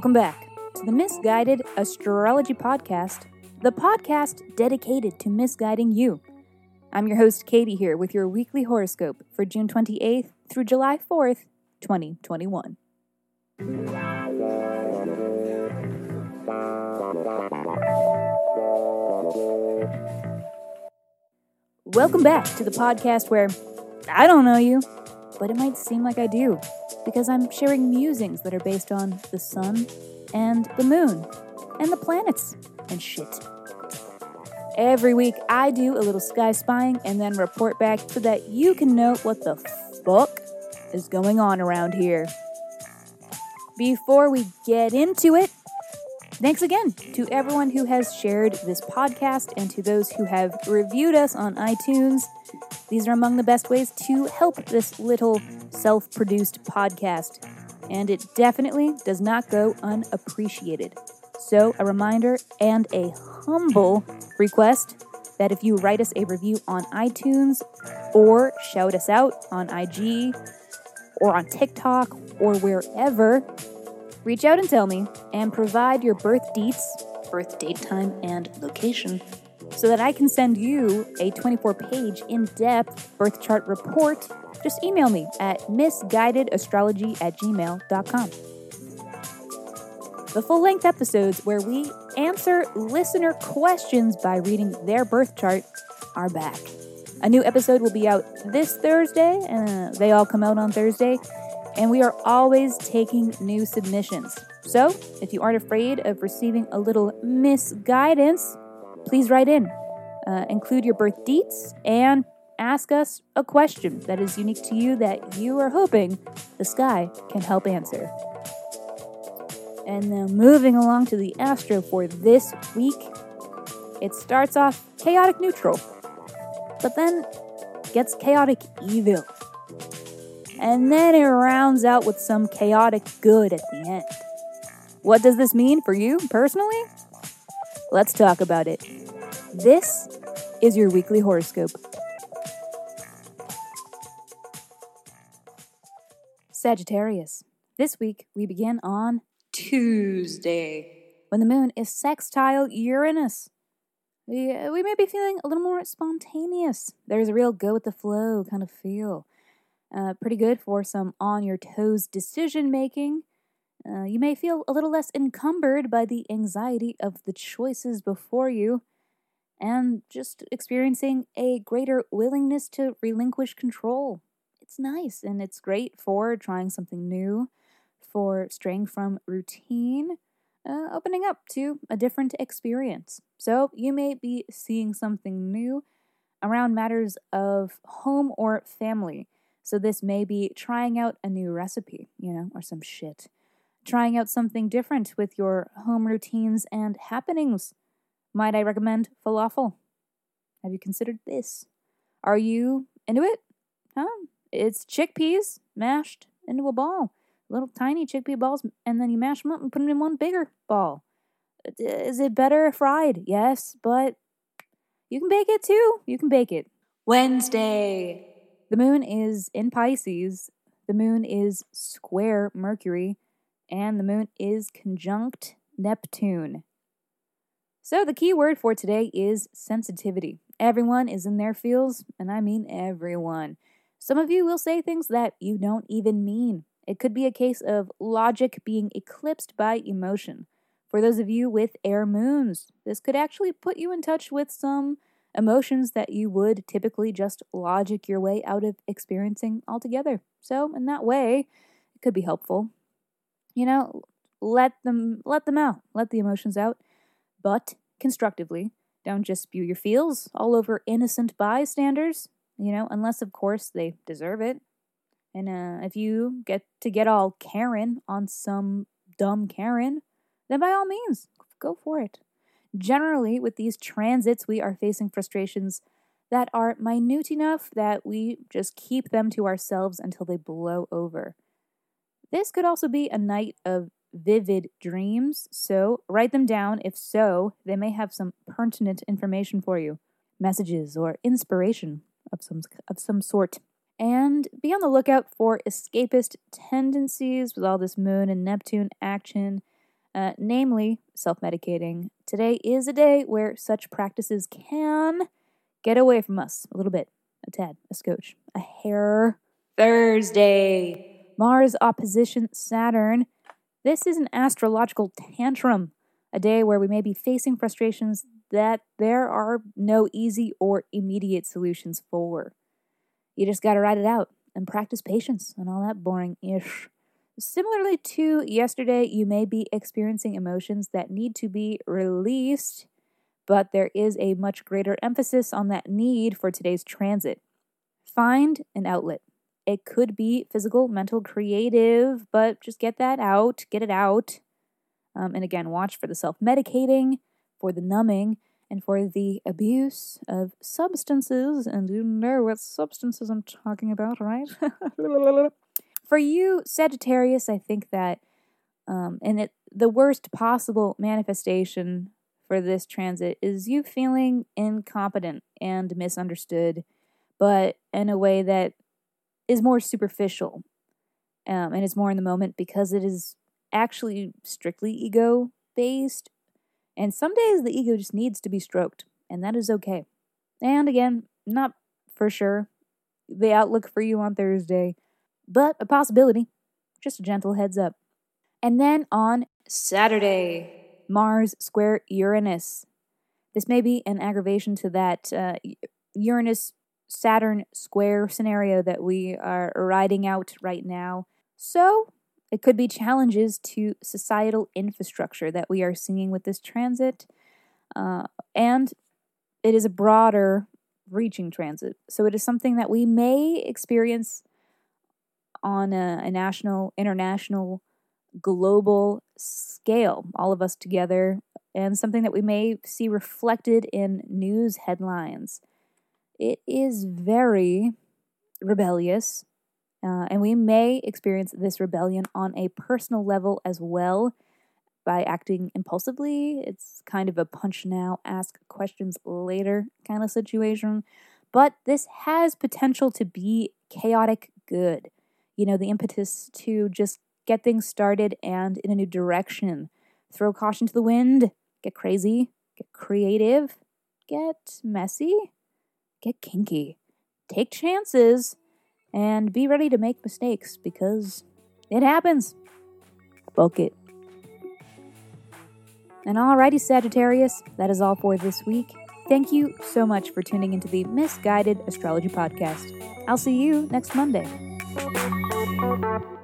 Welcome back to the Miss Guided Astrology Podcast, the podcast dedicated to misguiding you. I'm your host, Katie, here with your weekly horoscope for June 28th through July 4th, 2021. Welcome back to the podcast where I don't know you, but it might seem like I do because I'm sharing musings that are based on the sun and the moon and the planets and shit. Every week, I do a little sky spying and then report back so that you can know what the fuck is going on around here. Before we get into it, thanks again to everyone who has shared this podcast and to those who have reviewed us on iTunes. These are among the best ways to help this little self produced podcast, and it definitely does not go unappreciated. So, a reminder and a humble request that if you write us a review on iTunes or shout us out on IG or on TikTok or wherever, reach out and tell me and provide your birth deets, birth date time, and location so that I can send you a 24 page in depth birth chart report. Just email me at misguidedastrology at gmail.com. The full length episodes where we answer listener questions by reading their birth chart are back. A new episode will be out this Thursday. Uh, they all come out on Thursday. And we are always taking new submissions. So, if you aren't afraid of receiving a little misguidance, please write in. Uh, include your birth deets and ask us a question that is unique to you that you are hoping the sky can help answer. And now, moving along to the astro for this week, it starts off chaotic neutral, but then gets chaotic evil. And then it rounds out with some chaotic good at the end. What does this mean for you personally? Let's talk about it. This is your weekly horoscope. Sagittarius. This week we begin on Tuesday when the moon is sextile Uranus. We, we may be feeling a little more spontaneous. There's a real go with the flow kind of feel. Uh, pretty good for some on your toes decision making. Uh, you may feel a little less encumbered by the anxiety of the choices before you, and just experiencing a greater willingness to relinquish control. It's nice and it's great for trying something new, for straying from routine, uh, opening up to a different experience. So you may be seeing something new around matters of home or family so this may be trying out a new recipe, you know, or some shit. Trying out something different with your home routines and happenings. Might I recommend falafel? Have you considered this? Are you into it? Huh? It's chickpeas mashed into a ball. Little tiny chickpea balls, and then you mash them up and put them in one bigger ball. Is it better fried? Yes, but you can bake it too. You can bake it. Wednesday. The moon is in Pisces, the moon is square Mercury, and the moon is conjunct Neptune. So, the key word for today is sensitivity. Everyone is in their feels, and I mean everyone. Some of you will say things that you don't even mean. It could be a case of logic being eclipsed by emotion. For those of you with air moons, this could actually put you in touch with some emotions that you would typically just logic your way out of experiencing altogether. So, in that way, it could be helpful. You know, let them let them out. Let the emotions out, but constructively. Don't just spew your feels all over innocent bystanders, you know, unless of course they deserve it. And uh, if you get to get all Karen on some dumb Karen, then by all means, go for it. Generally, with these transits, we are facing frustrations that are minute enough that we just keep them to ourselves until they blow over. This could also be a night of vivid dreams, so write them down. If so, they may have some pertinent information for you messages or inspiration of some, of some sort. And be on the lookout for escapist tendencies with all this moon and Neptune action uh, namely self medicating. Today is a day where such practices can get away from us a little bit, a tad, a scotch, a hair. Thursday, Mars opposition Saturn. This is an astrological tantrum, a day where we may be facing frustrations that there are no easy or immediate solutions for. You just got to ride it out and practice patience and all that boring ish. Similarly to yesterday, you may be experiencing emotions that need to be released, but there is a much greater emphasis on that need for today's transit. Find an outlet. It could be physical, mental, creative, but just get that out, get it out. Um, and again, watch for the self medicating, for the numbing, and for the abuse of substances. And you know what substances I'm talking about, right? for you, Sagittarius, I think that, um, and it the worst possible manifestation for this transit is you feeling incompetent and misunderstood, but in a way that is more superficial um, and is more in the moment because it is actually strictly ego based. And some days the ego just needs to be stroked, and that is okay. And again, not for sure the outlook for you on Thursday, but a possibility. Just a gentle heads up. And then on Saturday, Mars square Uranus. This may be an aggravation to that uh, Uranus Saturn square scenario that we are riding out right now. So, it could be challenges to societal infrastructure that we are seeing with this transit. Uh, and it is a broader reaching transit. So, it is something that we may experience on a, a national, international, global scale, all of us together, and something that we may see reflected in news headlines. It is very rebellious, uh, and we may experience this rebellion on a personal level as well by acting impulsively. It's kind of a punch now, ask questions later kind of situation. But this has potential to be chaotic good. You know, the impetus to just get things started and in a new direction. Throw caution to the wind, get crazy, get creative, get messy get kinky, take chances, and be ready to make mistakes because it happens. Book it. And alrighty, Sagittarius, that is all for this week. Thank you so much for tuning into the Miss Guided Astrology Podcast. I'll see you next Monday thank you